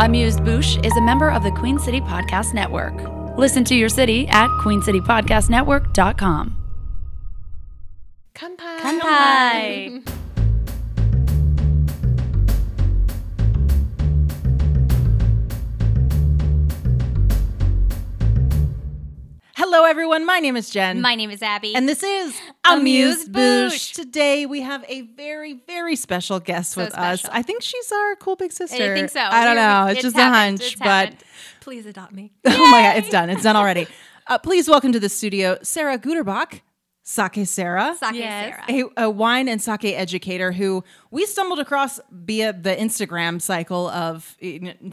Amused Bouche is a member of the Queen City Podcast Network. Listen to your city at queencitypodcastnetwork.com. Kanpai. Kanpai. Hello, everyone. My name is Jen. My name is Abby. and this is Amused Bouche. Bouche. Today we have a very, very special guest So with us. I think she's our cool big sister. I think so. I don't know. It's, just a hunch, It's but happened. Please adopt me. oh my god, it's done. It's done already. Uh, please welcome to the studio, Sara Guterbock, Sake Sara. Sake Yes. Sara. a, a wine and sake educator who we stumbled across via the Instagram cycle of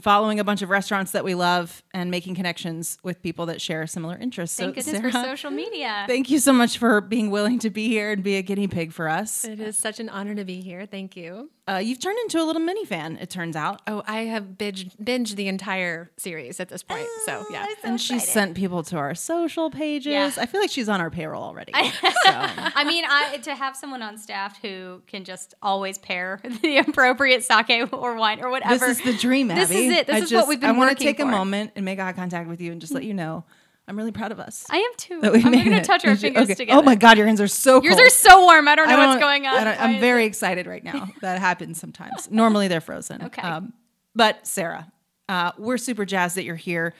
following a bunch of restaurants that we love and making connections with people that share similar interests. Thank so, goodness for social media. Thank you so much for being willing to be here and be a guinea pig for us. It is such an honor to be here. Thank you. Uh, you've turned into a little mini fan, it turns out. Oh, I have binged, binged the entire series at this point. So yeah. and she sent people to our social pages. Yeah. I feel like she's on our payroll already. so. I mean, I, to have someone on staff who can just always pair the appropriate sake or wine or whatever. This is the dream, Abby. This is it. This I is just, what we've been I wanna working take a moment and make eye contact with you and just let you know I'm really proud of us. I am too. that we I'm going to touch our fingers okay. together. Oh my God, your hands are so Yours cold. are so warm. I don't know I what's don't- going on. I I'm very excited right now. That happens sometimes. Normally they're frozen. Okay. Um, but Sara, uh, we're super jazzed that you're here.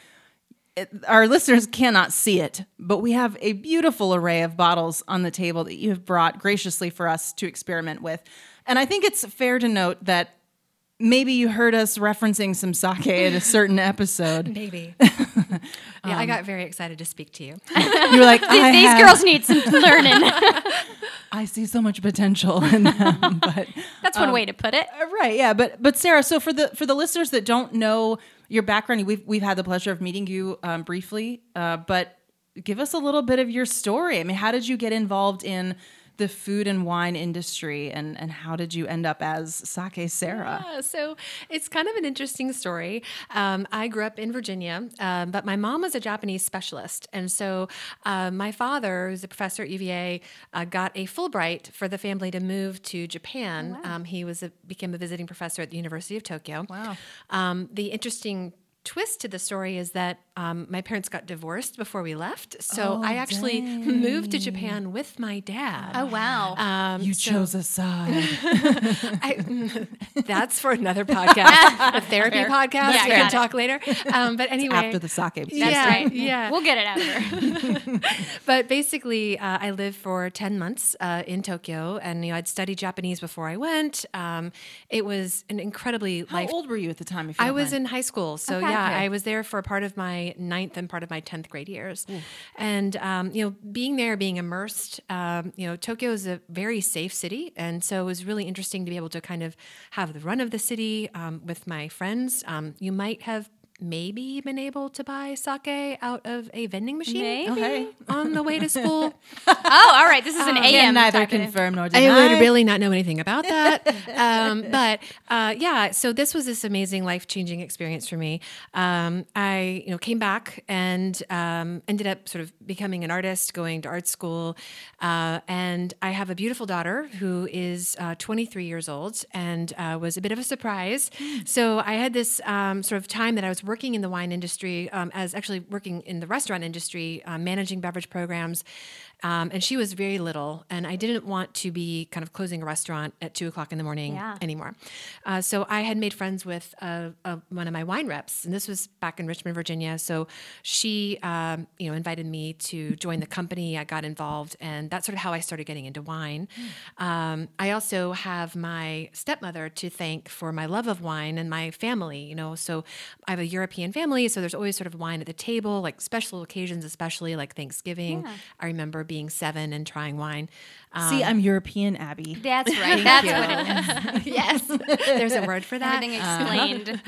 It- our listeners cannot see it, but we have a beautiful array of bottles on the table that you have brought graciously for us to experiment with. And I think it's fair to note that maybe you heard us referencing some sake at a certain episode. Maybe. yeah, Um, I got very excited to speak to you. You were like, I These have- girls need some learning. I see so much potential in them, but That's Um, one way to put it. Uh, Right, yeah, but but Sara, so for the for the listeners that don't know your background, we've we've had the pleasure of meeting you um, briefly, uh, but give us a little bit of your story. I mean, how did you get involved in the food and wine industry, and and how did you end up as Sake Sara? Yeah, so it's kind of an interesting story. Um, I grew up in Virginia, um, but my mom was a Japanese specialist. And so uh, my father, who's a professor at UVA, uh, got a Fulbright for the family to move to Japan. Um, he was a, became a visiting professor at the University of Tokyo. Wow. Um, the interesting twist to the story is that um, my parents got divorced before we left. So Oh, I actually moved to Japan with my dad. Oh, wow. Um, You so- chose a side. I, that's for another podcast, a therapy podcast. Yeah, we can it. talk later. Um, but anyway, after the sake. That's yeah, right. yeah. We'll get it out there. but basically, uh, I lived for ten months uh, in Tokyo, and you know, I'd studied Japanese before I went. Um, it was an incredibly How life. old were you at the time? If you I was mind? in high school, so Okay. yeah, Okay. I was there for part of my ninth and part of my tenth grade years, and um, you know, being there, being immersed, um, you know, Tokyo is a very safe city, and so it was really interesting to be able to kind of have the run of the city um, with my friends. Um, you might have maybe been able to buy sake out of a vending machine Maybe. Okay. on the way to school. Oh, all right. This is an Can AM. neither type of- confirm nor I would really not know anything about that. um, but uh, yeah, so this was this amazing life changing experience for me. Um, I you know came back and um, ended up sort of becoming an artist, going to art school, uh, and I have a beautiful daughter who is uh, 23 years old and uh, was a bit of a surprise. So I had this um, sort of time that I was working in the wine industry, um, as actually working in the restaurant industry, um, managing beverage programs. Um, and she was very little, and I didn't want to be kind of closing a restaurant at two o'clock in the morning Yeah. anymore. Uh, so I had made friends with uh, uh, one of my wine reps, and this was back in Richmond, Virginia. So she, um, you know, invited me to join the company. I got involved, and that's sort of how I started getting into wine. Um, I also have my stepmother to thank for my love of wine and my family. You know, so I have a European family, so there's always sort of wine at the table, like special occasions, especially like Thanksgiving. I remember being seven and trying wine. Um, See, I'm European, Abby. That's right. That's what it is. yes, there's a word for that. Everything explained.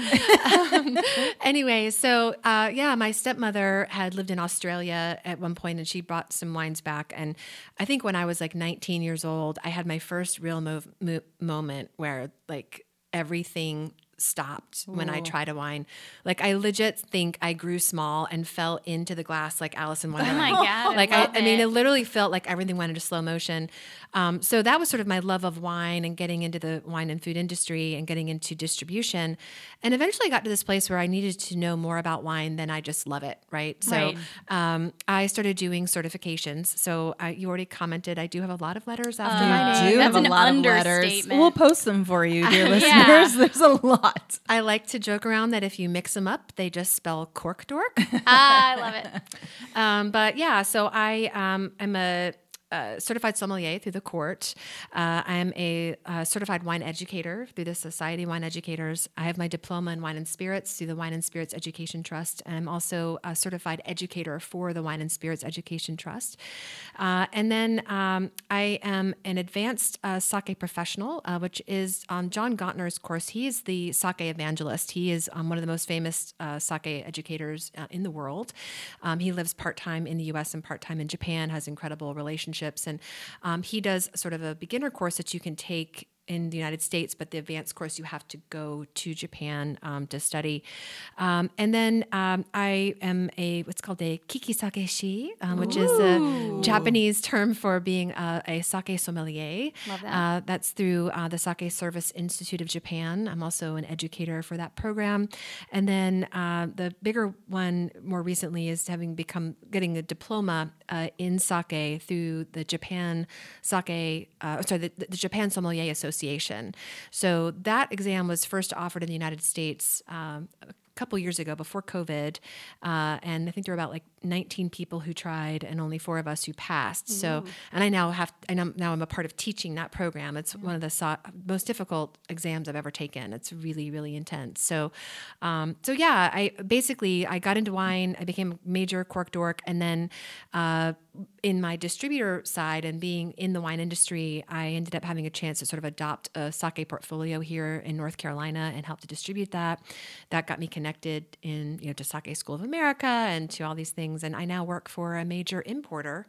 anyway, so uh, yeah, my stepmother had lived in Australia at one point, and she brought some wines back. And I think when I was like 19 years old, I had my first real mo- mo- moment where like everything stopped when I tried a wine. Like I legit think I grew small and fell into the glass like Alice in Oh Wonderland. my god! I like I, love I mean, it it. literally felt like everything went into slow motion. Um, so that was sort of my love of wine and getting into the wine and food industry and getting into distribution. And eventually, I got to this place where I needed to know more about wine than I just love it. Right. So Right. Um, I started doing certifications. So I, you already commented I do have a lot of letters after Uh, my name. do that's have a an lot of letters. understatement. We'll post them for you, dear listeners. Yeah. There's a lot. I like to joke around that if you mix them up, they just spell cork dork. I love it. um, but yeah, so I um, am a, uh certified sommelier through the court. Uh, I am a uh, certified wine educator through the Society of Wine Educators. I have my diploma in wine and spirits through the Wine and Spirits Education Trust, and I'm also a certified educator for the Wine and Spirits Education Trust. Uh, and then um, I am an advanced uh, sake professional, uh, which is on John Gauntner's course. He is the sake evangelist. He is um, one of the most famous sake educators in the world. Um, he lives part time in the US and part time in Japan, has incredible relationships. And um, he does sort of a beginner course that you can take in the United States, but the advanced course you have to go to Japan um, to study. Um, and then um, I am a what's called a kikisake shi, um, which is a Japanese term for being a, a sake sommelier. Love that. Uh, that's through uh, the Sake Service Institute of Japan. I'm also an educator for that program. And then uh, the bigger one more recently is having become getting a diploma uh, in sake through the Japan Sake, uh, sorry, the, the Japan Sommelier Association. So that exam was first offered in the United States. Um, a couple years ago before COVID, uh, and I think there were about like 19 people who tried and only four of us who passed. So, and I now have, I know now I'm a part of teaching that program. It's one of the so- most difficult exams I've ever taken. It's really, really intense. So, um, so yeah, I basically I got into wine. I became a major cork dork, and then uh, in my distributor side and being in the wine industry, I ended up having a chance to sort of adopt a sake portfolio here in North Carolina and help to distribute that. That got me connected in you know to Sake School of America and to all these things. And I now work for a major importer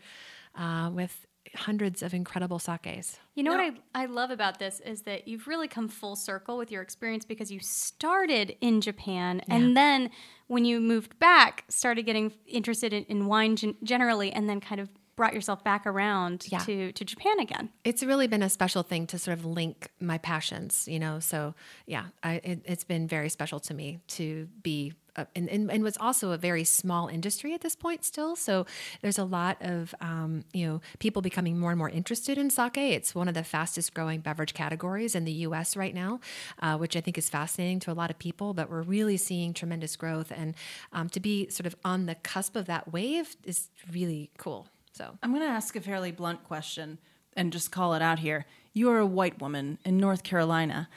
uh, with hundreds of incredible sakes. You know what I, I love about this is that you've really come full circle with your experience because you started in Japan and then when you moved back, started getting interested in, in wine gen- generally and then kind of brought yourself back around Yeah. to, to Japan again. it's really been a special thing to sort of link my passions, you know. So yeah, I, it, it's been very special to me to be. And, and, and was also a very small industry at this point still. So there's a lot of, um, you know, people becoming more and more interested in sake. It's one of the fastest growing beverage categories in the US right now, uh, which I think is fascinating to a lot of people, but we're really seeing tremendous growth. And um, to be sort of on the cusp of that wave is really cool. So I'm going to ask a fairly blunt question and just call it out here. You are a white woman in North Carolina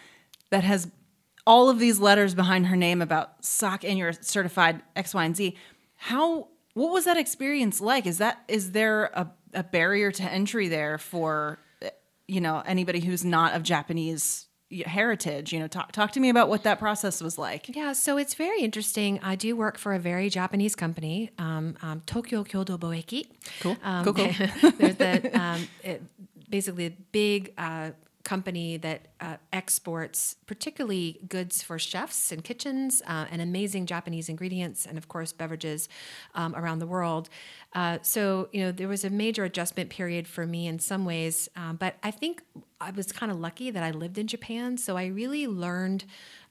that has all of these letters behind her name about sake and you're certified X, Y, and Z. How what was that experience like? Is that is there a, a barrier to entry there for you know anybody who's not of Japanese heritage? You know, talk talk to me about what that process was like. Yeah, so it's very interesting. I do work for a very Japanese company, um, um, Tokyo Kyodo Boeki. Cool. Um, Cool, cool. there's the um, it, basically a big uh, company that uh, exports particularly goods for chefs and kitchens uh, and amazing Japanese ingredients and of course beverages um, around the world. Uh, so you know there was a major adjustment period for me in some ways, um, but I think I was kind of lucky that I lived in Japan, so I really learned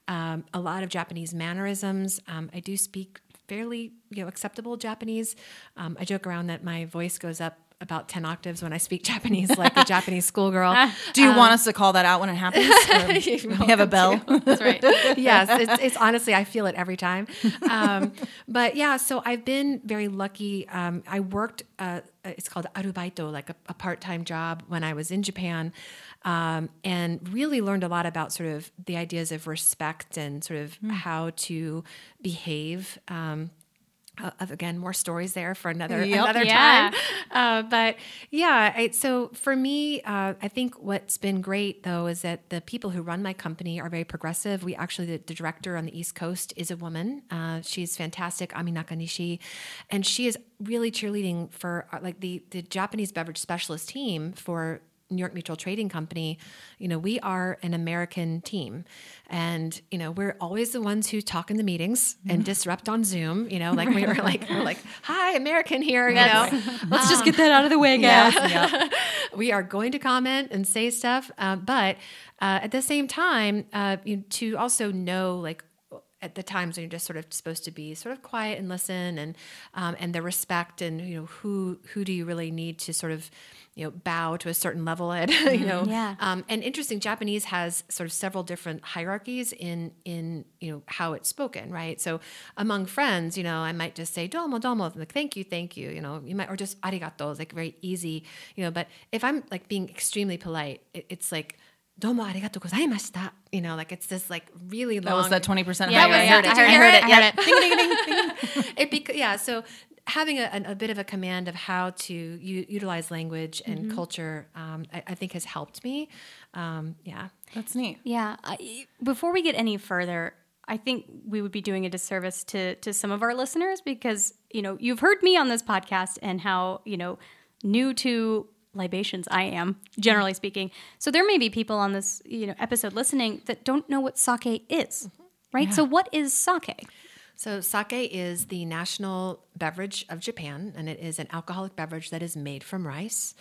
um, a lot of Japanese mannerisms. Um, I do speak fairly you know acceptable Japanese. Um, I joke around that my voice goes up about 10 octaves when I speak Japanese, like a Japanese schoolgirl. Do you want us to call that out when it happens? Or we have a bell. That's right. yes, it's, it's honestly, I feel it every time. Um, but yeah, so I've been very lucky. Um, I worked, uh, it's called arubaito, like a, a part time job when I was in Japan, um, and really learned a lot about sort of the ideas of respect and sort of how to behave. Um, uh, of again more stories there for another Yep. another Yeah. time uh, but yeah I, so for me uh, i think what's been great though is that the people who run my company are very progressive we actually the, the director on the east coast is a woman uh, she's fantastic ami nakanishi and she is really cheerleading for uh, like the the japanese beverage specialist team for New York Mutual Trading Company, you know, we are an American team. And, you know, we're always the ones who talk in the meetings and disrupt on Zoom, you know, like we were like, we're like, hi, American here, you know. Let's just get that out of the way, guys. we are going to comment and say stuff, uh, but uh, at the same time, uh, you, to also know like at the times when you're just sort of supposed to be sort of quiet and listen and um, and the respect and you know who who do you really need to sort of you know bow to a certain level at you know? Yeah. um, and interesting Japanese has sort of several different hierarchies in in you know how it's spoken right? So among friends you know I might just say domo domo like thank you thank you you know you might or just arigato is like very easy you know but if I'm like being extremely polite it, it's like domo arigato gozaimashita you know like it's this like really long That was that 20% Yeah, higher. yeah, I yeah. heard it. I heard it. I Yeah. heard it. Ding, ding, ding, ding. it bec- yeah so having a, a bit of a command of how to u- utilize language and culture um, I, I think has helped me um, yeah That's neat. Yeah. I, before we get any further, I think we would be doing a disservice to to some of our listeners because you know you've heard me on this podcast and how you know new to libations I am generally speaking. So there may be people on this you know episode listening that don't know what sake is, right? So what is sake? So, sake is the national beverage of Japan, and it is an alcoholic beverage that is made from rice.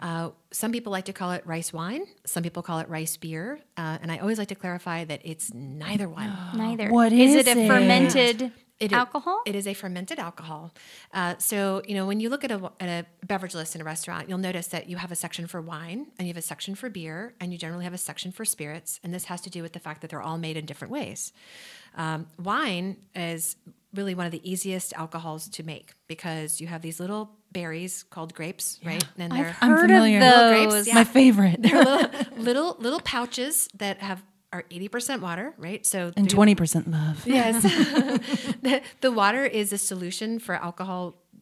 Uh, some people like to call it rice wine, some people call it rice beer. Uh, and I always like to clarify that it's neither one. Neither. What is is it? A fermented It i- alcohol? it is a fermented alcohol. Uh, so, you know, when you look at a, at a beverage list in a restaurant, you'll notice that you have a section for wine and you have a section for beer and you generally have a section for spirits. And this has to do with the fact that they're all made in different ways. Um, wine is really one of the easiest alcohols to make because you have these little berries called grapes, right? And they're I'm Heard familiar. of Little grapes, those. yeah. My favorite. they're little, little little pouches that have are 80% water, right? So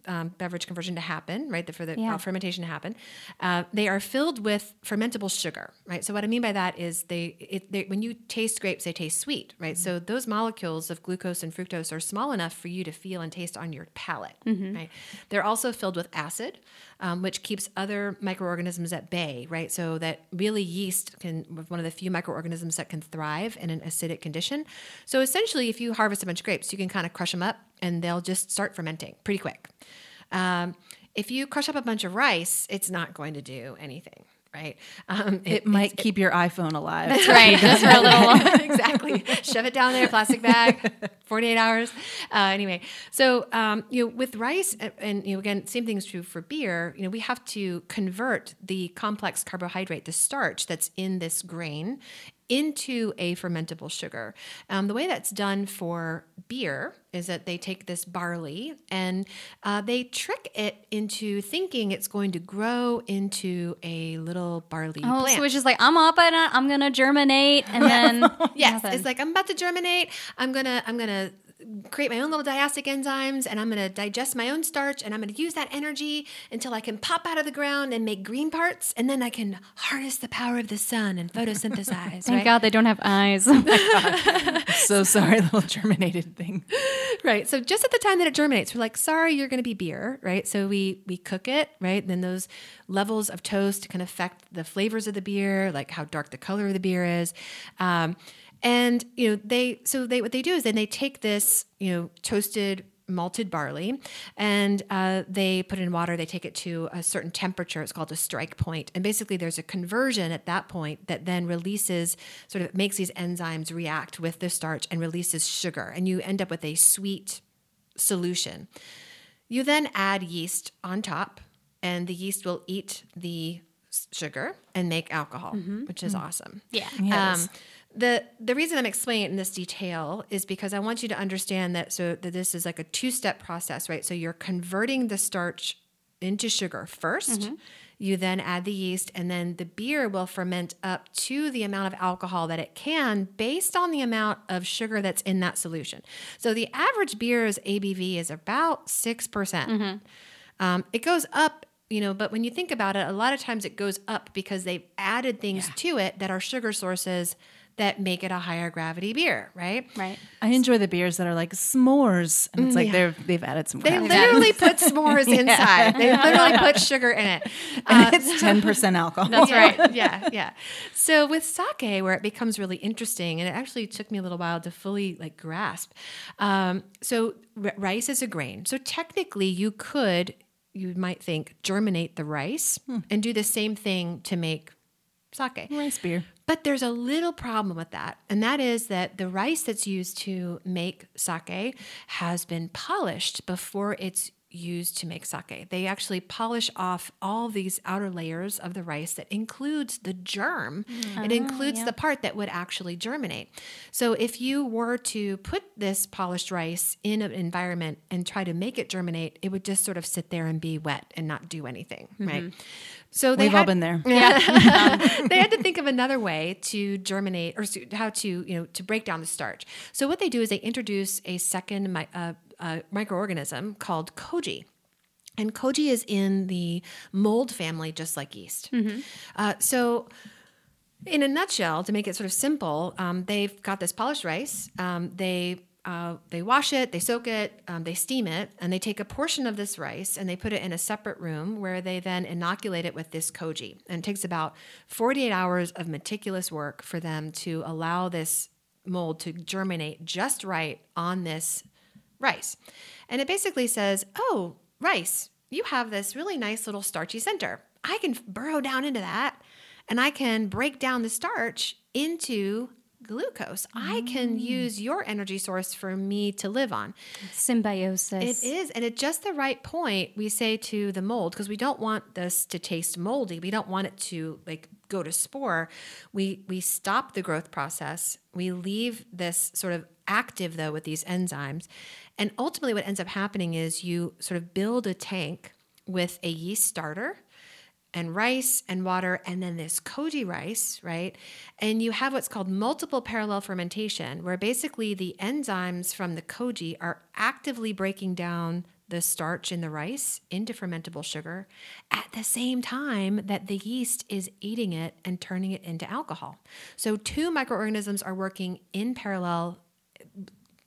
and the- 20% love. Yes. the, the water is a solution for alcohol um, beverage conversion to happen, right? The, for the Yeah. uh, fermentation to happen. Uh, they are filled with fermentable sugar, right? So what I mean by that is they, it, they when you taste grapes, they taste sweet, right? So those molecules of glucose and fructose are small enough for you to feel and taste on your palate, right? They're also filled with acid, um, which keeps other microorganisms at bay, right? So that really yeast can one of the few microorganisms that can thrive in an acidic condition. So essentially, if you harvest a bunch of grapes, you can kind of crush them up and they'll just start fermenting pretty quick. Um, if you crush up a bunch of rice, it's not going to do anything, right? Um, It might keep your iPhone alive. That's right. Just for a little. exactly. Shove it down there, plastic bag, 48 hours. Uh, anyway, so, um, you know, with rice, and, and, you know, again, same thing is true for beer, you know, we have to convert the complex carbohydrate, the starch that's in this grain, into a fermentable sugar. Um, the way that's done for beer is that they take this barley and uh, they trick it into thinking it's going to grow into a little barley Oh, plant. so it's just like I'm up and I'm gonna germinate and then Yes, nothing. it's like I'm about to germinate. I'm gonna I'm gonna create my own little diastic enzymes and I'm gonna digest my own starch and I'm gonna use that energy until I can pop out of the ground and make green parts and then I can harness the power of the sun and photosynthesize. Thank right? God they don't have eyes. so sorry, little germinated thing. Right. So just at the time that it germinates, we're like, sorry, you're going to be beer, right? So we we cook it, right? Then those levels of toast can affect the flavors of the beer, like how dark the color of the beer is. Um, and you know, they so they what they do is then they take this, you know, toasted malted barley and uh, they put it in water. They take it to a certain temperature. It's called a strike point. And basically there's a conversion at that point that then releases sort of makes these enzymes react with the starch and releases sugar. And you end up with a sweet solution. You then add yeast on top and the yeast will eat the sugar and make alcohol which is awesome. Yeah. Yes. um, the the reason I'm explaining it in this detail is because I want you to understand that so that this is like a two step process, right? So you're converting the starch into sugar 1st You then add the yeast, and then the beer will ferment up to the amount of alcohol that it can based on the amount of sugar that's in that solution. So the average beer's ABV is about 6%. percent Um, it goes up, you know, but when you think about it, a lot of times it goes up because they've added things to it that are sugar sources that make it a higher gravity beer, right? Right. I enjoy the beers that are like s'mores, and it's like they're they've added some. They crap. literally put s'mores inside. They literally put sugar in it. and it's ten percent alcohol. That's right. yeah, yeah. So with sake, where it becomes really interesting, and it actually took me a little while to fully like grasp. Um, so r- rice is a grain. So technically, you could, you might think, germinate the rice and do the same thing to make sake. Rice beer. But there's a little problem with that, and that is that the rice that's used to make sake has been polished before it's used to make sake. They actually polish off all these outer layers of the rice that includes the germ. Mm-hmm. It oh, includes the part that would actually germinate. So if you were to put this polished rice in an environment and try to make it germinate, it would just sort of sit there and be wet and not do anything, right? Mm-hmm. So they We've all been there. Yeah, they had to think of another way to germinate or to- how to you know to break down the starch. So what they do is they introduce a second mi- uh, uh, microorganism called koji. And koji is in the mold family, just like yeast. Uh, so, in a nutshell, to make it sort of simple, um, they've got this polished rice. Um, they uh, they wash it, they soak it, um, they steam it, and they take a portion of this rice and they put it in a separate room where they then inoculate it with this koji. And it takes about 48 hours of meticulous work for them to allow this mold to germinate just right on this rice. And it basically says, oh, rice, you have this really nice little starchy center. I can burrow down into that and I can break down the starch into glucose. I can mm. use your energy source for me to live on. Symbiosis. It is. And at just the right point, we say to the mold, because we don't want this to taste moldy. We don't want it to like go to spore. We we stop the growth process. We leave this sort of active though with these enzymes. And ultimately what ends up happening is you sort of build a tank with a yeast starter and rice and water and then this koji rice, right? And you have what's called multiple parallel fermentation, where basically the enzymes from the koji are actively breaking down the starch in the rice into fermentable sugar at the same time that the yeast is eating it and turning it into alcohol. So two microorganisms are working in parallel.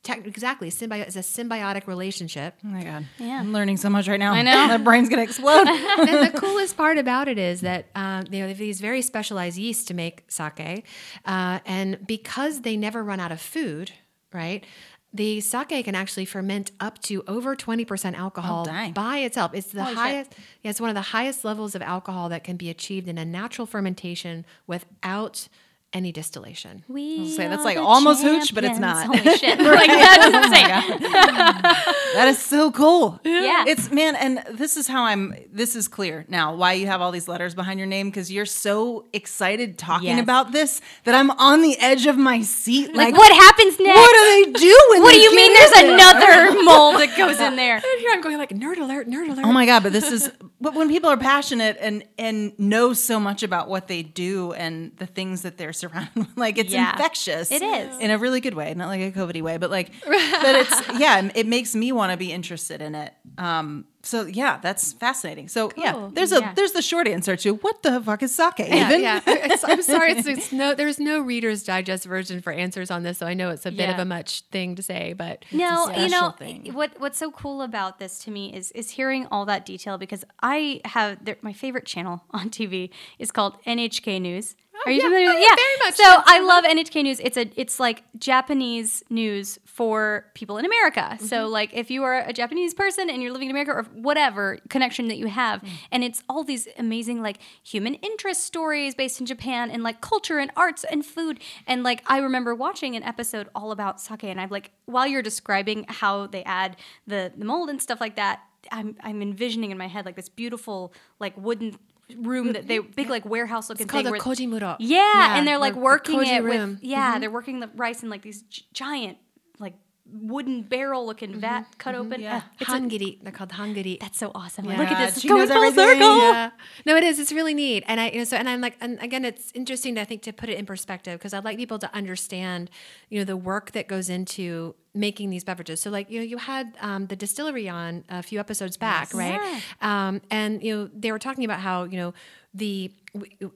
Tech, exactly, symbio- it's a symbiotic relationship. Oh my god. Yeah. I'm learning so much right now. I know. My brain's gonna explode. and the coolest part about it is that um, you know they have these very specialized yeast to make sake, uh, and because they never run out of food, right? The sake can actually ferment up to over twenty percent alcohol Oh, by itself. It's the Holy highest. Yeah, it's one of the highest levels of alcohol that can be achieved in a natural fermentation without any distillation. We say, that's like the almost hooch, but it's not. Holy shit! We're like that doesn't say. that is so cool. Yeah. It's man, and this is how I'm. This is clear now why you have all these letters behind your name because you're so excited talking Yes. about this that I'm on the edge of my seat. Like, Like, what happens next? What do they do? When What do you mean? There's another mold that goes in there. And here I'm going like nerd alert, nerd alert. Oh my god! But this is but when people are passionate and and know so much about what they do and the things that they're surrounded with, like it's Yeah. infectious. It is. in a really good way, not like a COVIDy way, but like, but it's yeah, it makes me want to be interested in it. Um, so yeah, that's fascinating. So yeah, there's a Yeah. there's the short answer to what the fuck is sake? Yeah, even? yeah. I'm sorry. It's, it's no. There's no Reader's Digest version for answers on this, so I know it's a bit of a much thing to say. But No, you know thing. what? What's so cool about this to me is is hearing all that detail because I have there, my favorite channel on TV is called NHK News. Are you yeah. familiar? Oh, with yeah, Yeah, very much. So I love NHK News. It's a it's like Japanese news for people in America. So Mm-hmm. like if you are a Japanese person and you're living in America or whatever connection that you have, Mm. and it's all these amazing like human interest stories based in Japan and like culture and arts and food. And like I remember watching an episode all about sake, and I'm like, while you're describing how they add the the mold and stuff like that, I'm I'm envisioning in my head like this beautiful like wooden room that they big like warehouse looking it's called thing a where- kojimuro. yeah, and they're like working it room. with yeah, mm-hmm. they're working the rice in like these gi- giant like wooden barrel looking vat cut open. Yeah. Uh, it's a- They're called hangiri. that's so awesome. Yeah. Look at this, it's She going full everything. circle. yeah. No, it is. It's really neat. And I, you know, so, and I'm like, and again, it's interesting, I think, to put it in perspective because I'd like people to understand, you know, the work that goes into making these beverages. So, like, you know, you had um, the distillery on a few episodes back, right? Um, and, you know, they were talking about how, you know, the,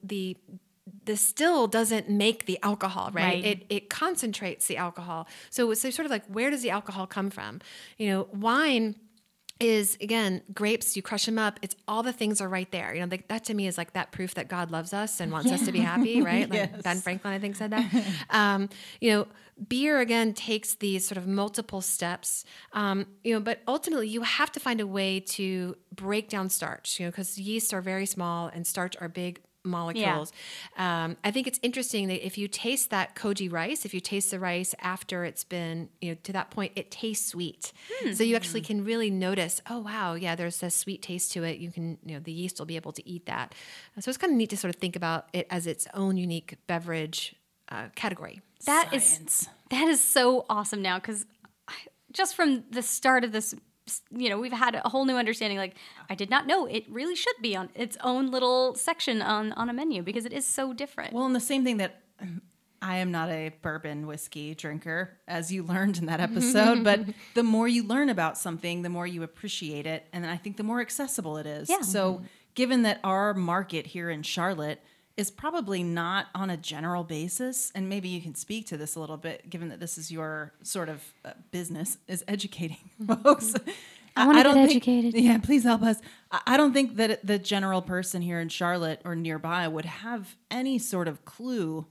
the, the still doesn't make the alcohol, right? Right. It it concentrates the alcohol. So it's sort of like where does the alcohol come from? You know, wine is again grapes you crush them up it's all the things are right there you know like, that to me is like that proof that god loves us and wants us to be happy right like Yes. ben franklin i think said that um, you know beer again takes these sort of multiple steps um, you know but ultimately you have to find a way to break down starch you know because yeasts are very small and starch are big molecules. Um, i think it's interesting that if you taste that koji rice if you taste the rice after it's been you know to that point it tastes sweet. So you actually can really notice oh wow yeah there's a sweet taste to it. You can you know the yeast will be able to eat that. So it's kind of neat to sort of think about it as its own unique beverage uh, category. That is Science. that is so awesome now because just from the start of this you know we've had a whole new understanding like i did not know it really should be on its own little section on on a menu because it is so different Well, and the same thing that I am not a bourbon whiskey drinker, as you learned in that episode. but the more you learn about something, the more you appreciate it. And I think the more accessible it is. Yeah. So, given that our market here in Charlotte is probably not on a general basis, and maybe you can speak to this a little bit, given that this is your sort of uh, business, is educating folks. I wanna don't get think- educated. yeah, please help us. I I don't think that the general person here in Charlotte or nearby would have any sort of clue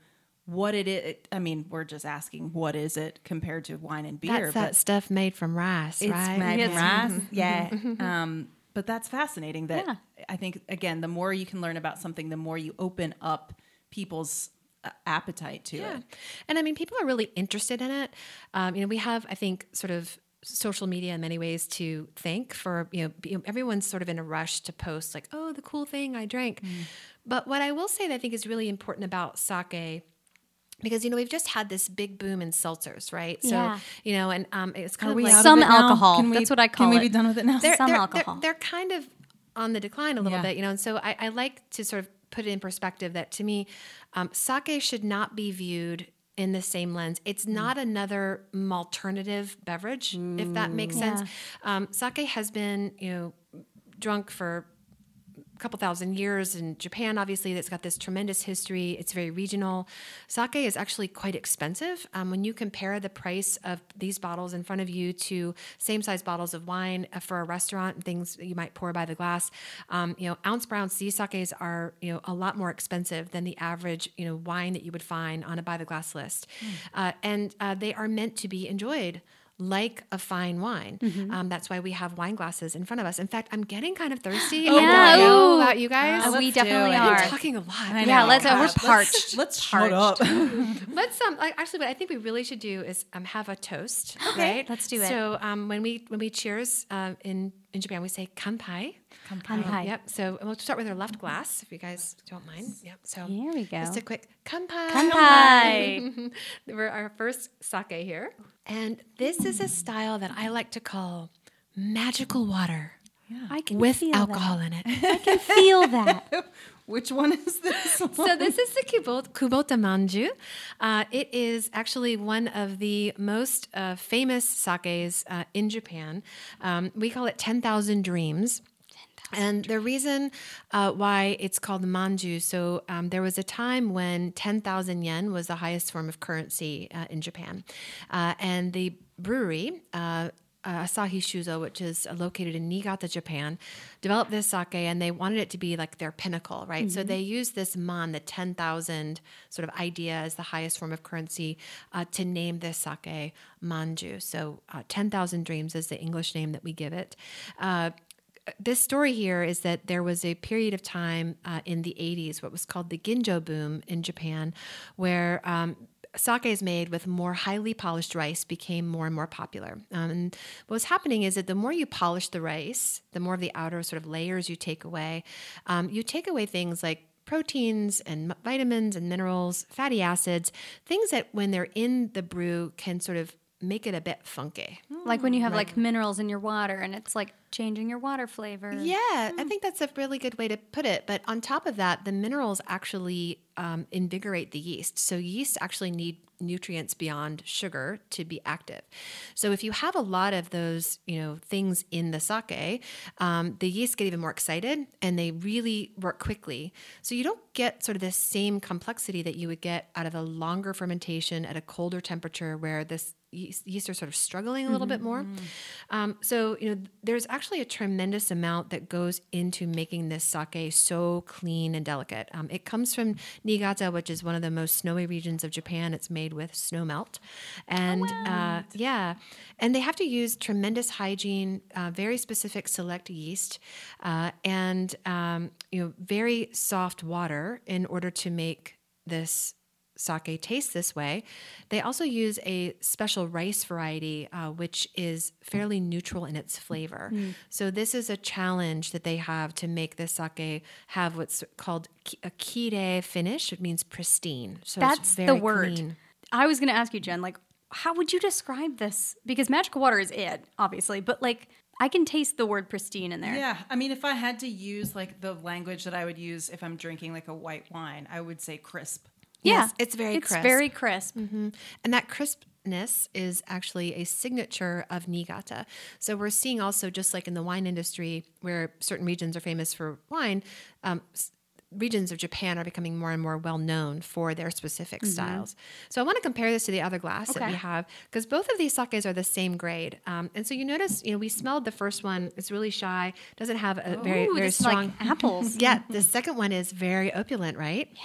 what it is. I mean, we're just asking what is it compared to wine and beer, that's that stuff made from rice it's right made Yes. from rice. Yeah. um, but that's fascinating. That Yeah. I think again, the more you can learn about something, the more you open up people's uh, appetite to Yeah. it. And I mean, people are really interested in it. Um, you know, we have, I think, sort of social media in many ways to thank for, you know, everyone's sort of in a rush to post like, oh, the cool thing I drank. But what I will say that I think is really important about sake because you know we've just had this big boom in seltzers, right? So Yeah. you know, and um, it's kind Are of we like out of Some alcohol. We- That's what I call. Can we it. be done with it now? they're, Some they're, alcohol. They're, they're kind of on the decline a little Yeah. bit, you know. And so I, I like to sort of put it in perspective that to me, um, sake should not be viewed in the same lens. It's not another alternative beverage, if that makes sense. Um, sake has been, you know, drunk for a couple thousand years in Japan, obviously, that's got this tremendous history. It's very regional. Sake is actually quite expensive. Um, when you compare the price of these bottles in front of you to same size bottles of wine uh, for a restaurant, things you might pour by the glass, um, you know, ounce per ounce, these sakes are, you know, a lot more expensive than the average, you know, wine that you would find on a by the glass list. Uh, and uh, they are meant to be enjoyed like a fine wine. Um, that's why we have wine glasses in front of us. In fact, I'm getting kind of thirsty. Oh, I don't know about you guys. Uh, we let's do definitely it. are. We're talking a lot. I Yeah, let's- uh, we're parched. Let's, let's shut up. Let's um like, actually what I think we really should do is um have a toast. right? let's do it. So um when we when we cheers um in in Japan we say kanpai. Kanpai. Um, yep. So we'll start with our left glass if you guys don't mind. Yep. So Here we go. Just a quick kanpai. Kanpai. We're our first sake here. And this is a style that I like to call magical water Yeah. I can with alcohol in it. I can feel that. Which one is this? so this is the Kubota, Kubota Manju. Uh, it is actually one of the most uh, famous sakes uh, in Japan. Um, we call it 10,000 Dreams. And the reason uh, why it's called manju, so um, there was a time when 10,000 yen was the highest form of currency uh, in Japan. Uh, and the brewery, uh, uh, Asahi Shuzo, which is located in Niigata, Japan, developed this sake and they wanted it to be like their pinnacle, right? So they used this man, the 10,000 sort of idea as the highest form of currency, uh, to name this sake manju. So uh, 10,000 Dreams is the English name that we give it. Uh, this story here is that there was a period of time uh, in the 80s, what was called the Ginjo boom in Japan, where um, sakes made with more highly polished rice became more and more popular. Um, and what was happening is that the more you polish the rice, the more of the outer sort of layers you take away, um, you take away things like proteins and vitamins and minerals, fatty acids, things that when they're in the brew can sort of make it a bit funky. Like when you have like minerals in your water and it's like changing your water flavor. Yeah, I think that's a really good way to put it. But on top of that, the minerals actually um, invigorate the yeast. So yeast actually need nutrients beyond sugar to be active. So if you have a lot of those, you know, things in the sake, um, the yeast get even more excited and they really work quickly. So you don't get sort of the same complexity that you would get out of a longer fermentation at a colder temperature where this yeast, are sort of struggling a little bit more. Um, so, you know, there's actually a tremendous amount that goes into making this sake so clean and delicate. Um, it comes from Niigata, which is one of the most snowy regions of Japan. It's made with snow melt. And uh, yeah, and they have to use tremendous hygiene, uh, very specific select yeast, uh, and, um, you know, very soft water in order to make this sake tastes this way. They also use a special rice variety, uh, which is fairly neutral in its flavor. So this is a challenge that they have to make this sake have what's called a kire finish. It means pristine. So it's That's the word. clean. I was going to ask you, Jen, like, how would you describe this? Because magical water is it, obviously, but like, I can taste the word pristine in there. Yeah, I mean, if I had to use like the language that I would use if I'm drinking like a white wine, I would say crisp. Yeah. Yes, it's very It's crisp. very crisp. And that crispness is actually a signature of Niigata. So we're seeing also, just like in the wine industry, where certain regions are famous for wine, um, s- regions of Japan are becoming more and more well known for their specific styles. So I want to compare this to the other glass that we have because both of these sakes are the same grade. Um, and so you notice, you know, we smelled the first one; it's really shy, doesn't have a very very strong like apples. yeah, the second one is very opulent, right? Yeah.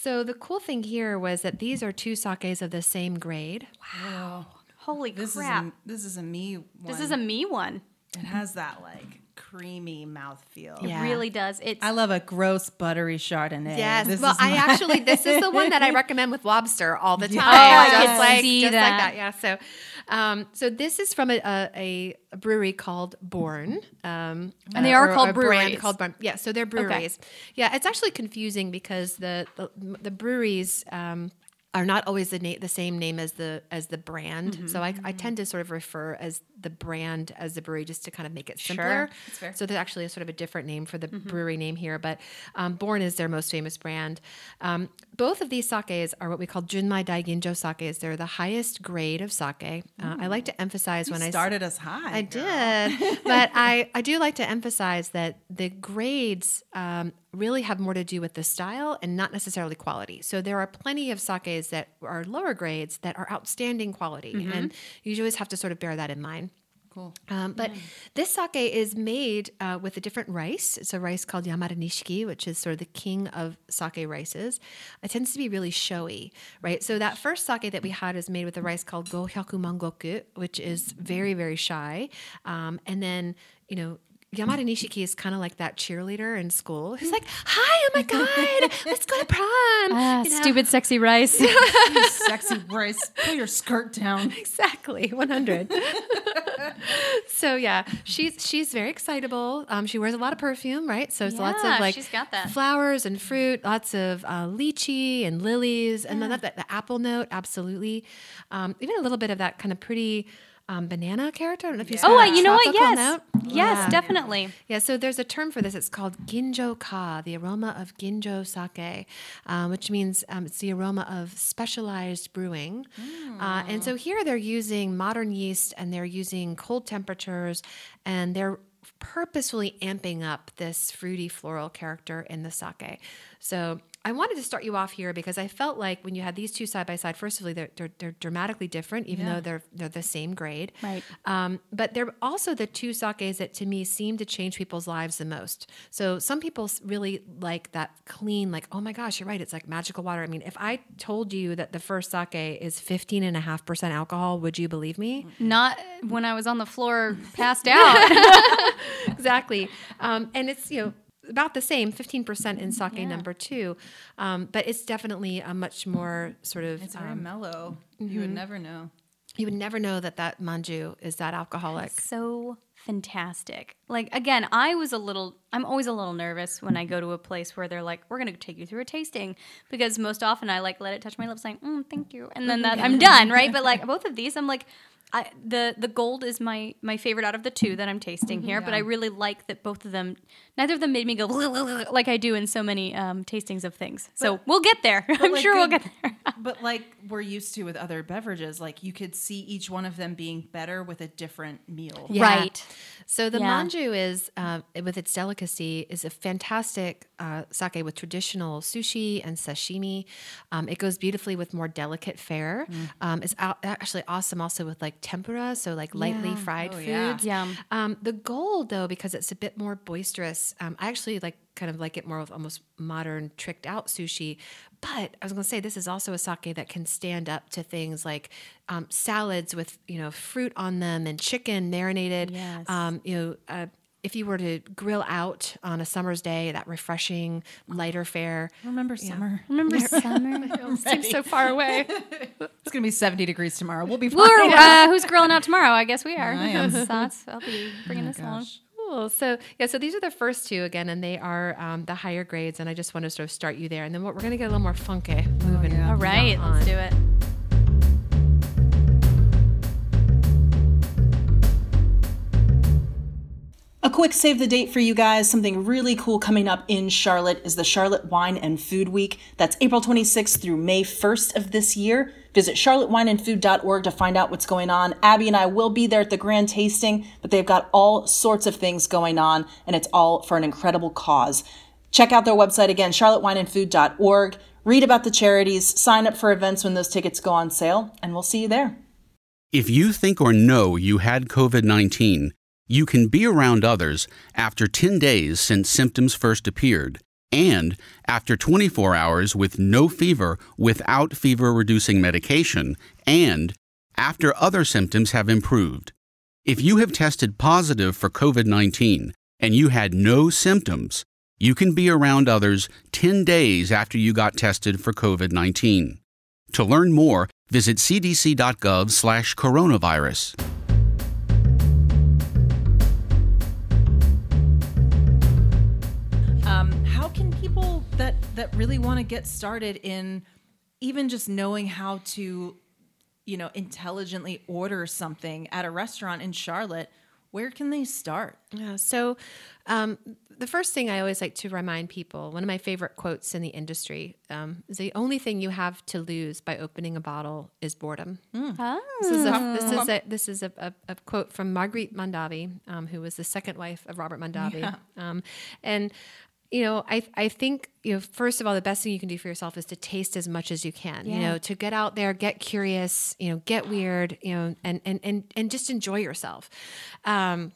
So the cool thing here was that these are two sakes of the same grade. Wow. Holy This crap. is a, this is a me one. this is a me one. it has that like creamy mouthfeel. Yeah. It really does. It's I love a gross buttery Chardonnay. Yes. This well, is I my- actually this is the one that I recommend with lobster all the time. Oh, I just can like, see just that. like that. Yeah. So, um, so this is from a, a, a brewery called Born. Um, And they are called breweries. called Born. Yeah. So they're breweries. Yeah. It's actually confusing because the the, the breweries. Um, are not always the na- the same name as the as the brand, Mm-hmm. so I, I tend to sort of refer as the brand as the brewery just to kind of make it simpler. fair. So there's actually a sort of a different name for the Mm-hmm. brewery name here, but um, Born is their most famous brand. Um, both of these sakes are what we call Junmai Daiginjo sakes. They're the highest grade of sake. Uh, I like to emphasize when I s- started us high. I girl. did, but I, I do like to emphasize that the grades um, really have more to do with the style and not necessarily quality. So there are plenty of sakes that are lower grades that are outstanding quality, Mm-hmm. and you always have to sort of bear that in mind. Cool. Um, but this sake is made uh, with a different rice. It's a rice called Yamada Nishiki, which is sort of the king of sake rices. It tends to be really showy, right? So that first sake that we had is made with a rice called Gohyaku Mangoku, which is very, very shy. Um, and then, you know, Yamada Nishiki is kind of like that cheerleader in school who's like, "Hi, oh my god, let's go to prom." ah, you know? stupid sexy rice. Sexy rice. pull your skirt down. exactly 100 so yeah she's she's very excitable um, she wears a lot of perfume right so it's lots of like she's got that. flowers and fruit lots of uh, lychee and lilies and then that, that the apple note absolutely um, even a little bit of that kind of pretty um, banana character I don't know if you oh, saw uh, that you know what? Yes. note. Yes, Yeah. definitely. Yeah, so there's a term for this. It's called ginjo ka, the aroma of ginjo sake, um, which means um, it's the aroma of specialized brewing. Uh, and so here they're using modern yeast and they're using cold temperatures and they're purposefully amping up this fruity floral character in the sake. So I wanted to start you off here because I felt like when you had these two side by side, first of all, they're, they're, they're dramatically different, even though they're they're the same grade. Right. Um, but they're also the two sakes that to me seem to change people's lives the most. So some people really like that clean, like, oh my gosh, you're right. It's like magical water. I mean, if I told you that the first sake is 15.5% alcohol, would you believe me? Not when I was on the floor passed out. exactly. Um, and it's, you know, about the same, 15% in sake number two. Um, but it's definitely a much more sort of, It's very um, mellow. You would never know. you would never know that that manju is that alcoholic. so fantastic. Like again, I was a little I'm always a little nervous when I go to a place where they're like, "We're going to take you through a tasting," because most often I like let it touch my lips, like, mm, "Thank you," and then that I'm done, right? But like both of these, I'm like, I, the the gold is my my favorite out of the two that I'm tasting here, but I really like that both of them. Neither of them made me go like I do in so many um, tastings of things. So we'll get there. I'm like sure we'll get there. but like we're used to with other beverages, like you could see each one of them being better with a different meal. Right. So the Yeah. manju is, uh, with its delicacy, is a fantastic uh, sake with traditional sushi and sashimi. Um, it goes beautifully with more delicate fare. Mm. Um, it's out, actually awesome also with like tempura, so like lightly fried Oh, yeah. foods. Yum. Um, the gold though, because it's a bit more boisterous, um, I actually like kind of like it more of almost modern, tricked out sushi. But I was gonna say this is also a sake that can stand up to things like um, salads with you know fruit on them and chicken marinated. Yes. Um, you know. Uh, if you were to grill out on a summer's day, that refreshing, lighter fare. Remember summer? Remember summer? It seems so far away. It's gonna be 70 degrees tomorrow. We'll be fine. We're, uh, who's grilling out tomorrow? I guess we are. I am. So that's- I'll be bringing this along. Cool. So yeah, so these are the first two again, and they are um, the higher grades. And I just want to sort of start you there, and then what we're going to get a little more funky moving. yeah. All right, on. let's do it. Quick save the date for you guys. Something really cool coming up in Charlotte is the Charlotte Wine and Food Week. That's April 26th through May 1st of this year. Visit charlottewineandfood.org to find out what's going on. Abby and I will be there at the grand tasting, but they've got all sorts of things going on, and it's all for an incredible cause. Check out their website again, charlottewineandfood.org. Read about the charities, sign up for events when those tickets go on sale, and we'll see you there. If you think or know you had COVID 19, you can be around others after 10 days since symptoms first appeared and after 24 hours with no fever without fever reducing medication and after other symptoms have improved. If you have tested positive for COVID 19 and you had no symptoms, you can be around others 10 days after you got tested for COVID 19. To learn more, visit cdc.gov/coronavirus. that that really want to get started in even just knowing how to, you know, intelligently order something at a restaurant in Charlotte? Where can they start? Yeah. So, um, the first thing I always like to remind people, one of my favorite quotes in the industry, um, is the only thing you have to lose by opening a bottle is boredom. Oh. This is a this is a this is a, a, a quote from Margrit Mondavi, um, who was the second wife of Robert Mondavi, um, and you know I I think you know first of all the best thing you can do for yourself is to taste as much as you can. You know to get out there, get curious, you know, get weird, you know, and and and and just enjoy yourself. Um,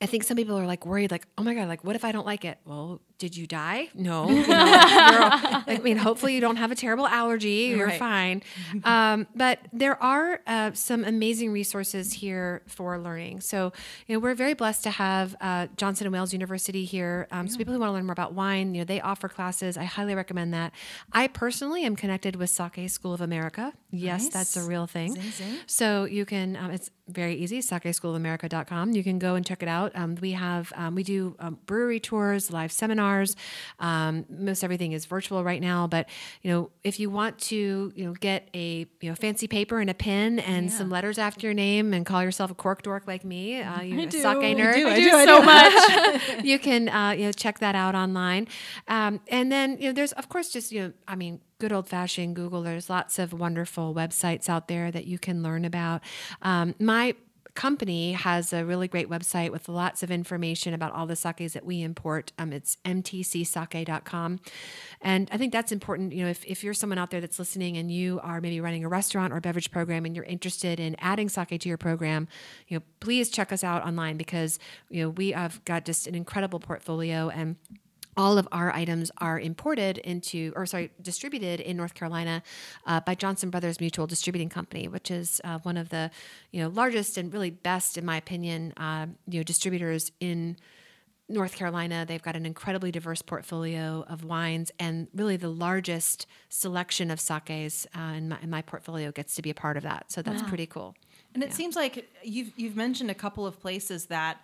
I think some people are like worried, like, oh my God, like, what if I don't like it? Well, did you die? No. You know, I mean, hopefully you don't have a terrible allergy. You're Right. fine. Um, but there are uh, some amazing resources here for learning. So, you know, we're very blessed to have uh, Johnson and Wales University here. Um, So people who want to learn more about wine, you know, they offer classes. I highly recommend that. I personally am connected with Sake School of America. Yes, that's a real thing. Zing, zing. So you can, um, it's very easy, sakeschoolofamerica.com. You can go and check it out. Um, we have, um, we do um, brewery tours, live seminars. Um, most everything is virtual right now, but you know, if you want to, you know, get a, you know, fancy paper and a pen and some letters after your name and call yourself a cork dork like me, uh, a sake nerd. do, I do, I do. you can uh, you know check that out online, um, and then you know there's of course just you know I mean good old fashioned Google. There's lots of wonderful websites out there that you can learn about. Um, my company has a really great website with lots of information about all the sakes that we import. Um, it's mtcsake.com. And I think that's important. You know, if, if you're someone out there that's listening and you are maybe running a restaurant or beverage program and you're interested in adding sake to your program, you know, please check us out online because, you know, we have got just an incredible portfolio and all of our items are imported into, or sorry, distributed in North Carolina uh, by Johnson Brothers Mutual Distributing Company, which is uh, one of the, you know, largest and really best, in my opinion, uh, you know, distributors in North Carolina. They've got an incredibly diverse portfolio of wines, and really the largest selection of sakes uh, in, my, in my portfolio gets to be a part of that. So that's pretty cool. And it seems like you've you've mentioned a couple of places that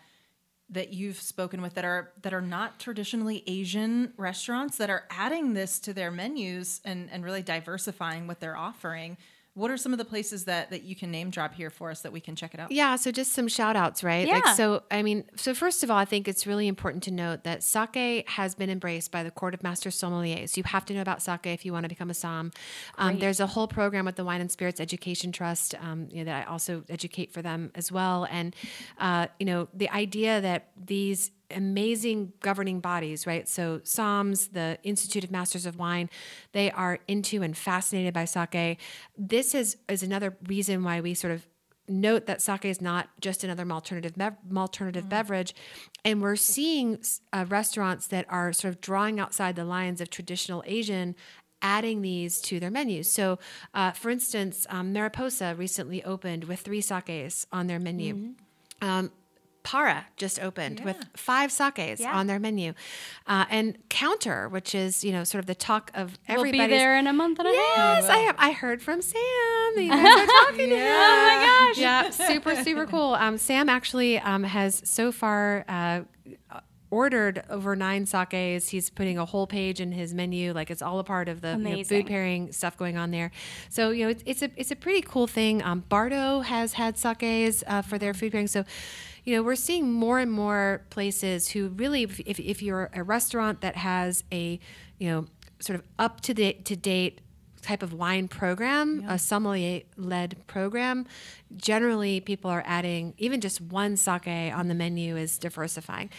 that you've spoken with that are that are not traditionally Asian restaurants that are adding this to their menus and and really diversifying what they're offering. What are some of the places that that you can name drop here for us that we can check it out? Yeah, so just some shout outs, right? Like Yeah. so I mean, so first of all, I think it's really important to note that sake has been embraced by the Court of Master Sommeliers. You have to know about sake if you want to become a som. Um, there's a whole program with the Wine and Spirits Education Trust, um, you know, that I also educate for them as well. And uh, you know, the idea that these amazing governing bodies, right? So SOMS, the Institute of Masters of Wine, they are into and fascinated by sake. This is is another reason why we sort of note that sake is not just another alternative bev- alternative beverage, and we're seeing uh, restaurants that are sort of drawing outside the lines of traditional Asian. Adding these to their menus. So, uh, for instance, um, Mariposa recently opened with three sakes on their menu. Um, Para just opened with five sakes Yeah. on their menu, uh, and Counter, which is you know sort of the talk of We'll everybody. be there in a month and a half. Yes, I have. I heard from Sam. that You guys are talking to him. Oh my gosh. Yeah, super, super cool. Um, Sam actually um, has so far uh, ordered over nine sakes. He's putting a whole page in his menu, like it's all a part of the you know, food pairing stuff going on there. So you know, it's, it's a it's a pretty cool thing. Um, Bardo has had sakes uh, for their food pairing. So. You know, we're seeing more and more places who really, if, if, you're a restaurant that has a, you know, sort of up to date to date type of wine program, a sommelier led program, generally people are adding even just one sake on the menu is diversifying.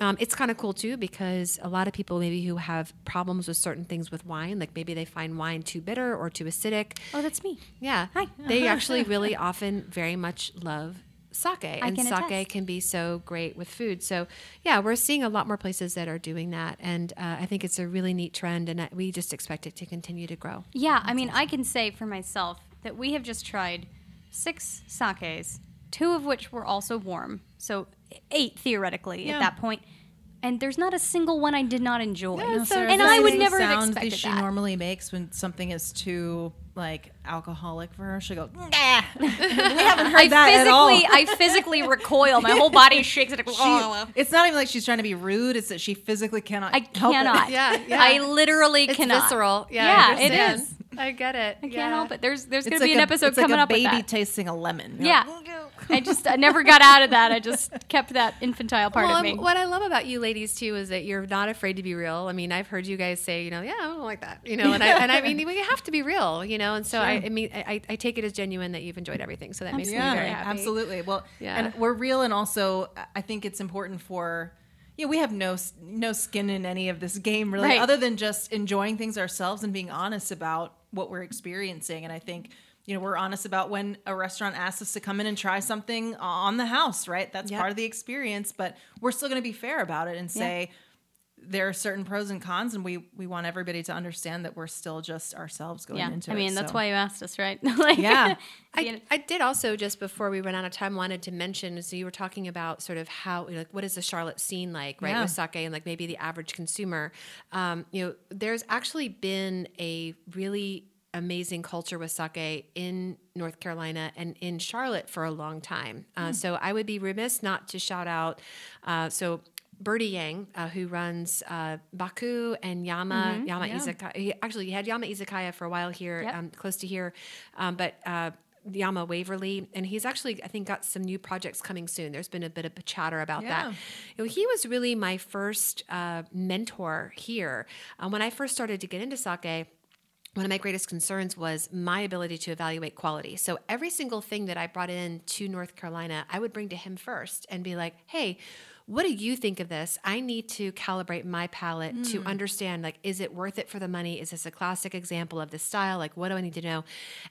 Um, it's kind of cool too because a lot of people maybe who have problems with certain things with wine, like maybe they find wine too bitter or too acidic. Oh, that's me. Yeah. Hi. They actually really often very much love sake. and can sake attest. can be so great with food. So, yeah, we're seeing a lot more places that are doing that. And uh, I think it's a really neat trend. And uh, we just expect it to continue to grow. Yeah, I mean, I can say for myself that we have just tried six sakes, two of which were also warm. So eight theoretically at that point. And there's not a single one I did not enjoy. No, Sara, and this I is would the never have sound expected that she that. normally makes when something is too like alcoholic for her. She'll go, nah. we haven't heard I that at all. I physically recoil. My whole body shakes. And She- it's not even like she's trying to be rude. It's that she physically cannot. I help it. cannot. Yeah, yeah. I literally It's cannot. visceral. Yeah, Yeah, I it understand. is. I get it. I can't help it. There's there's It's gonna be like an a- episode it's like a up baby with that. tasting a lemon. You're yeah. like, I just I never got out of that. I just kept that infantile part well, of me. what I love about you ladies too is that you're not afraid to be real. I mean, I've heard you guys say, you know, yeah, I don't like that, you know, and I and I mean, we have to be real, you know, and so I, I mean, I, I take it as genuine that you've enjoyed everything, so that makes me very happy. absolutely. Well, Yeah. and we're real, and also I think it's important for. Yeah, we have no no skin in any of this game really, Right. other than just enjoying things ourselves and being honest about what we're experiencing. And I think you know we're honest about when a restaurant asks us to come in and try something on the house, right? That's Yeah. part of the experience, but we're still going to be fair about it and say there are certain pros and cons, and we we want everybody to understand that we're still just ourselves going yeah, into I it. I mean that's so. why you asked us, right? like, Yeah. I, I did also just before we ran out of time wanted to mention so you were talking about sort of how like what is the Charlotte scene like right Yeah. with sake and like maybe the average consumer um, you know there's actually been a really amazing culture with sake in North Carolina and in Charlotte for a long time uh, so I would be remiss not to shout out uh, so Birdie Yang, uh, who runs uh, Baku and Yama Yama Izakaya. He, actually, he had Yama Izakaya for a while here, Yep. um, close to here, um, but uh, Yama Waverly, and he's actually I think got some new projects coming soon. There's been a bit of a chatter about Yeah. that. You know, he was really my first uh, mentor here um, when I first started to get into sake one of my greatest concerns was my ability to evaluate quality. So every single thing that I brought in to North Carolina, I would bring to him first and be like, "Hey, what do you think of this? I need to calibrate my palate to mm. understand like is it worth it for the money? Is this a classic example of this style? Like what do I need to know?"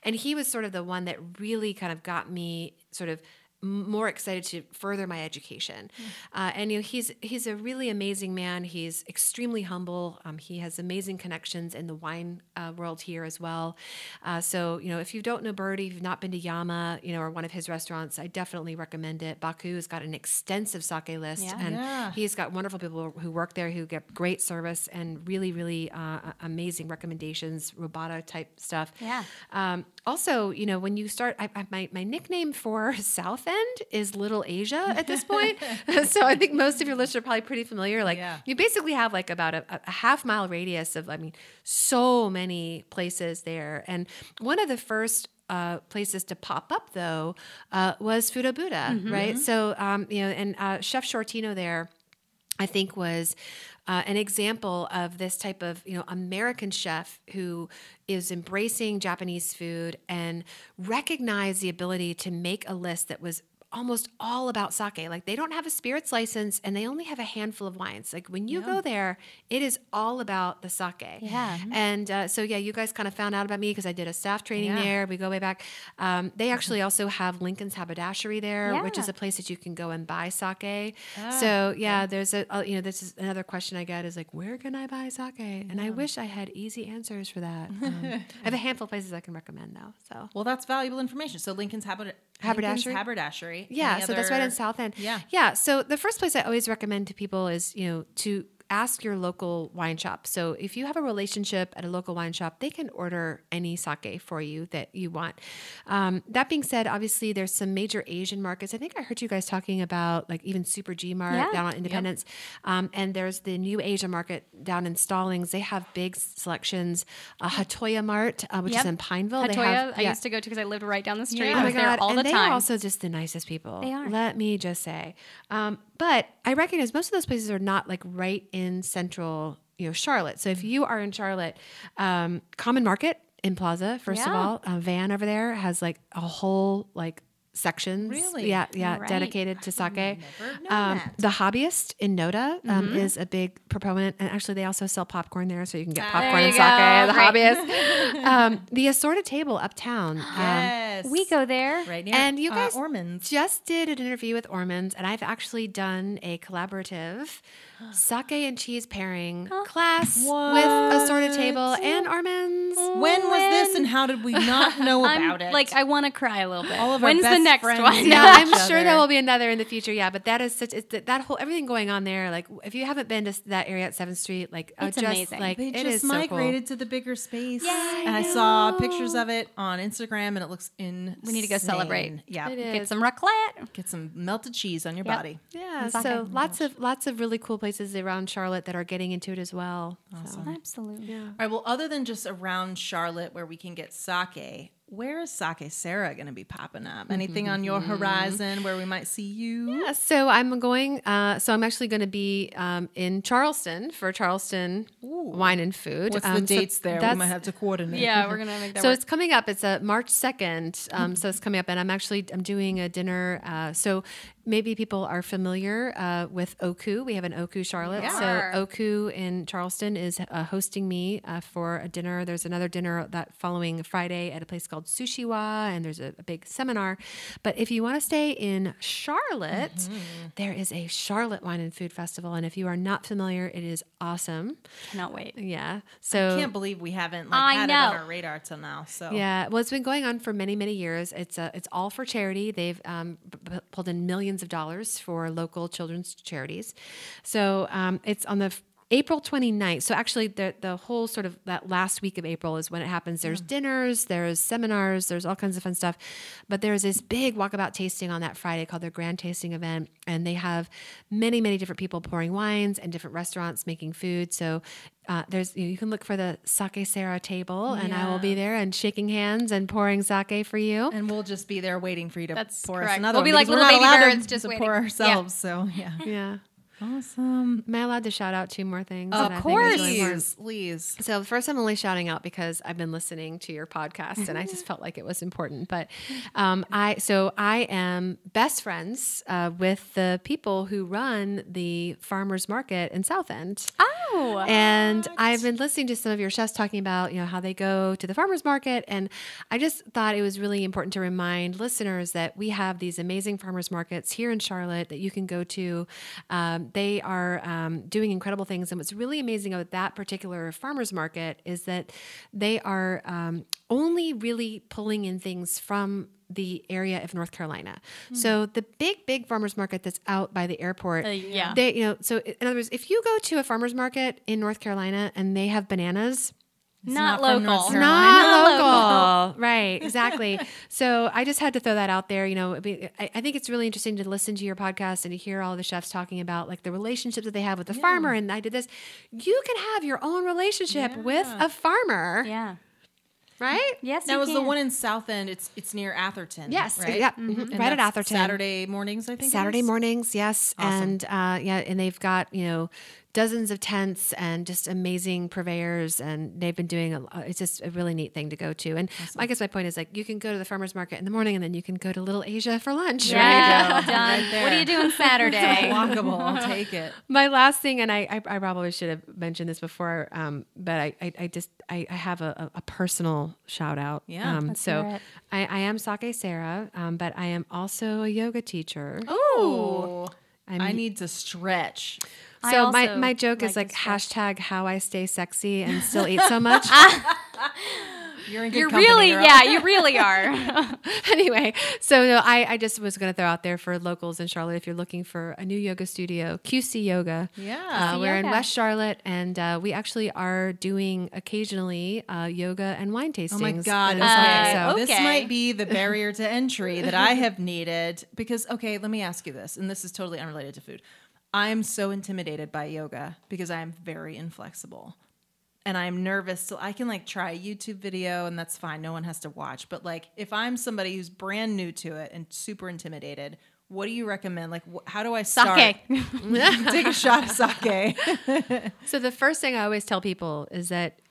And he was sort of the one that really kind of got me sort of more excited to further my education. Uh, and you know, he's he's a really amazing man. He's extremely humble. Um, he has amazing connections in the wine uh, world here as well. Uh, so you know, if you don't know Birdie, if you've not been to Yama, you know, or one of his restaurants, I definitely recommend it. Baku has got an extensive sake list, Yeah. and Yeah. he's got wonderful people who work there who get great service and really, really uh, amazing recommendations, robata type stuff. Yeah. Um, also, you know, when you start, I, I, my my nickname for South End is Little Asia at this point. so I think most of your listeners are probably pretty familiar. Like, Yeah. you basically have like about a, a half mile radius of, I mean, so many places there. And one of the first uh, places to pop up though uh, was Futo Buddha, right? So um, you know, and uh, Chef Shortino there. I think was uh, an example of this type of you know American chef who is embracing Japanese food and recognized the ability to make a list that was almost all about sake. Like they don't have a spirits license and they only have a handful of wines. Like when you go there, it is all about the sake. Yeah. And uh, so yeah, you guys kind of found out about me because I did a staff training Yeah. there. We go way back. Um, they actually also have Lincoln's Haberdashery there, which is a place that you can go and buy sake. so yeah, there's a uh, you know this is another question I get is like where can I buy sake? And I wish I had easy answers for that. Um, I have a handful of places I can recommend though. So Well, that's valuable information. So Lincoln's Haberd- Haberdashery? Lincoln's haberdashery. Yeah, so that's right in South End. Yeah. Yeah. So the first place I always recommend to people is, you know, to ask your local wine shop. So if you have a relationship at a local wine shop, they can order any sake for you that you want. Um, that being said, obviously there's some major Asian markets. I think I heard you guys talking about like even Super G Mart Yeah. down on Independence. Um, and there's the new Asia market down in Stallings. They have big selections. Uh, Hatoya Mart, uh, which Yep. is in Pineville. they Hatoya, have, I yeah. used to go to because I lived right down the street. Yeah. I Oh my was there god! all and the they time. are also just the nicest people. They are. Let me just say. Um, but I recognize most of those places are not like right in central, you know, Charlotte. So if you are in Charlotte, um, Common Market in Plaza, first of all, uh, Van over there has like a whole like sections. Really? Yeah, yeah, Right. dedicated to sake. Um, the hobbyist in Noda um, Mm-hmm. is a big proponent, and actually they also sell popcorn there, so you can get popcorn and sake. go. The hobbyist, um, the assorted table uptown. Um, Yes. we go there. right near and you uh, guys Orrman's. just did an interview with Orrman, and I've actually done a collaborative sake and cheese pairing class with assorted table and Orrman's. When was this and how did we not know about it? like, I want to cry a little bit. All of our When's the best next friends one? Yeah, I'm sure other. there will be another in the future. Yeah, but that is such it's that, that whole everything going on there. Like, if you haven't been to that area at Seventh Street, like, uh, It's just amazing. like they it just is so cool. migrated to the bigger space. Yay. and I saw pictures of it on Instagram and it looks in. We need to go celebrate. Yeah. Get some raclette. Get some melted cheese on your Yep. body. Yeah, and so lots of lots of really cool places around Charlotte that are getting into it as well. So, Absolutely. All right. Well, other than just around Charlotte where we can get sake, where is Sake Sara going to be popping up? Anything on your horizon where we might see you? Yeah, so I'm going. Uh, so I'm actually going to be um, in Charleston for Charleston Wine and Food. What's Um, the so dates there? We might have to coordinate. Yeah, we're gonna make that So work. it's coming up. It's a March second. Um, so it's coming up, and I'm actually I'm doing a dinner. Uh, so maybe people are familiar uh, with Oku. We have an Oku Charlotte. Yeah. So Oku in Charleston is uh, hosting me uh, for a dinner. There's another dinner that following Friday at a place called Sushiwa, and there's a, a big seminar. But if you want to stay in Charlotte, Mm-hmm. there is a Charlotte Wine and Food Festival, and if you are not familiar, it is awesome. Cannot wait. Yeah. So I can't believe we haven't like, I had it on our radar till now. So yeah, well, it's been going on for many, many years. It's uh, it's all for charity. They've um, pulled in millions of dollars for local children's charities. So um, it's on the April 29th. So actually, the the whole sort of that last week of April is when it happens. There's dinners, there's seminars, there's all kinds of fun stuff. But there's this big walkabout tasting on that Friday called their grand tasting event, and they have many, many different people pouring wines and different restaurants making food. So. Uh, there's you, know, you can look for the sake Sara table, and I will be there and shaking hands and pouring sake for you. And we'll just be there waiting for you to That's pour us correct. another We'll one be like because we're little not baby birds just to waiting. pour Yeah. ourselves. So yeah. Yeah. Awesome. Am I allowed to shout out two more things? Of that I think really? Please, please. So first, I'm only shouting out because I've been listening to your podcast, and I just felt like it was important. But um, I, so I am best friends uh, with the people who run the farmers market in South End. Oh, And I've been listening to some of your chefs talking about, you know, how they go to the farmers market. And I just thought it was really important to remind listeners that we have these amazing farmers markets here in Charlotte that you can go to. Um, they are um, doing incredible things. And what's really amazing about that particular farmers market is that they are um, only really pulling in things from the area of North Carolina. So the big, big farmers market that's out by the airport, Uh, yeah. they, you know, so in other words, if you go to a farmer's market in North Carolina and they have bananas, not, not from North local. Not Not local. Right, exactly. so I just had to throw that out there. You know, I, I think it's really interesting to listen to your podcast and to hear all the chefs talking about like the relationships that they have with the farmer. And I did this. You can have your own relationship with a farmer Yeah. right? Yes, That was is the one in South End? It's it's near Atherton. Yes, right. yeah, mhm, right at Atherton. Saturday mornings, I think. Saturday is? mornings, yes, Awesome. and uh, yeah, and they've got you know dozens of tents and just amazing purveyors, and they've been doing a. It's just a really neat thing to go to, and I guess my point is like you can go to the farmers market in the morning, and then you can go to Little Asia for lunch. Yeah, go. done. Right what are you doing Saturday? Walkable. I'll take it. My last thing, and I, I, I probably should have mentioned this before, um, but I, I, I just I, I have a, a a personal shout out. Yeah, Um, Let's so. I, I am Sake Sara, um, but I am also a yoga teacher. Oh, I need to stretch. I So my, also my joke is like like to stretch. hashtag how I stay sexy and still eat so much. You're in good You're company, really, girl. yeah, you really are. anyway, so no, I, I just was going to throw out there for locals in Charlotte if you're looking for a new yoga studio, QC Yoga. Yeah. Uh, we're in West Charlotte, and uh, we actually are doing occasionally uh, yoga and wine tastings. Oh my god! as Okay. well. So This might be the barrier to entry that I have needed because okay, let me ask you this, and this is totally unrelated to food. I'm so intimidated by yoga because I am very inflexible. And I'm nervous, so I can like try a YouTube video, and that's fine. No one has to watch. But like, if I'm somebody who's brand new to it and super intimidated, what do you recommend? Like, wh- how do I start? Sake. Take a shot of sake. So the first thing I always tell people is that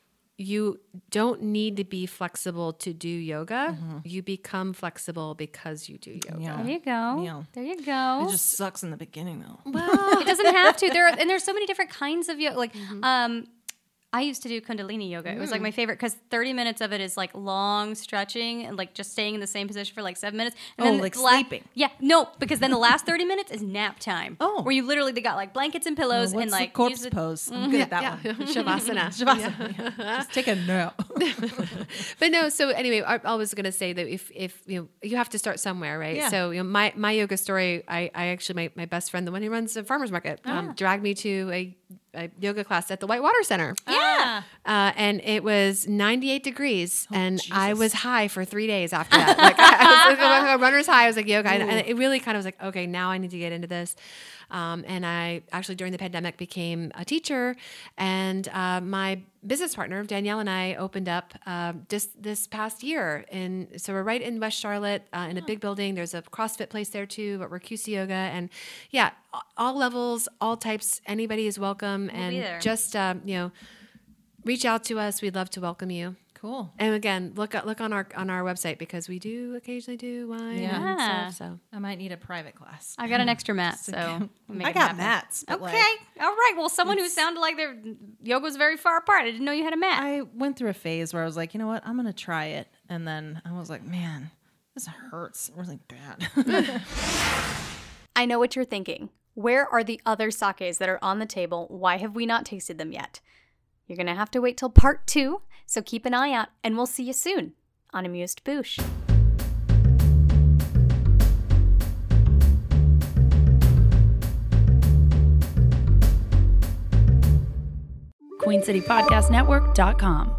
you don't need to be flexible to do yoga. You become flexible because you do yoga. Yeah. There you go. Yeah. There you go. It just sucks in the beginning, though. Well, it doesn't have to. There are, and there's so many different kinds of yoga. Like, Mm-hmm. um, I used to do Kundalini yoga. It was Mm. like my favorite because 30 minutes of it is like long stretching and like just staying in the same position for like seven minutes. And Oh, then like la- sleeping. Yeah, no, because then the last 30 minutes is nap time. Oh. where you literally they got like blankets and pillows What's and like the corpse use it- pose? I'm good at that yeah, one. Shavasana. Shavasana. yeah. Just take a nap. but no so anyway i, I was going to say that if if you know you have to start somewhere right Yeah. so you know my my yoga story i i actually my, my best friend the one who runs the farmers market Ah. um, dragged me to a, a yoga class at the whitewater center. Yeah. uh, and it was 98 degrees and i Oh, was high for three days after that. Like I, I was like runner's high i was like yoga. And, and it really kind of was like okay now i need to get into this um, and I actually during the pandemic became a teacher, and uh, my business partner Danielle and I opened up uh, just this past year. And so we're right in West Charlotte uh, in a big building. There's a CrossFit place there too, but we're QC Yoga, and yeah, all levels, all types. Anybody is welcome, be and just um, you know, reach out to us. We'd love to welcome you. Cool. And again, look look on our on our website because we do occasionally do wine Yeah. and stuff. So I might need a private class. I got an extra mat, so make I it got happen. mats. Okay, like, all right. Well, someone who sounded like their yoga was very far apart. I didn't know you had a mat. I went through a phase where I was like, you know what? I'm gonna try it, and then I was like, man, this hurts really bad. I know what you're thinking. Where are the other sakes that are on the table? Why have we not tasted them yet? You're going to have to wait till part two, so keep an eye out, and we'll see you soon on Amused Bouche. QueenCityPodcastNetwork.com.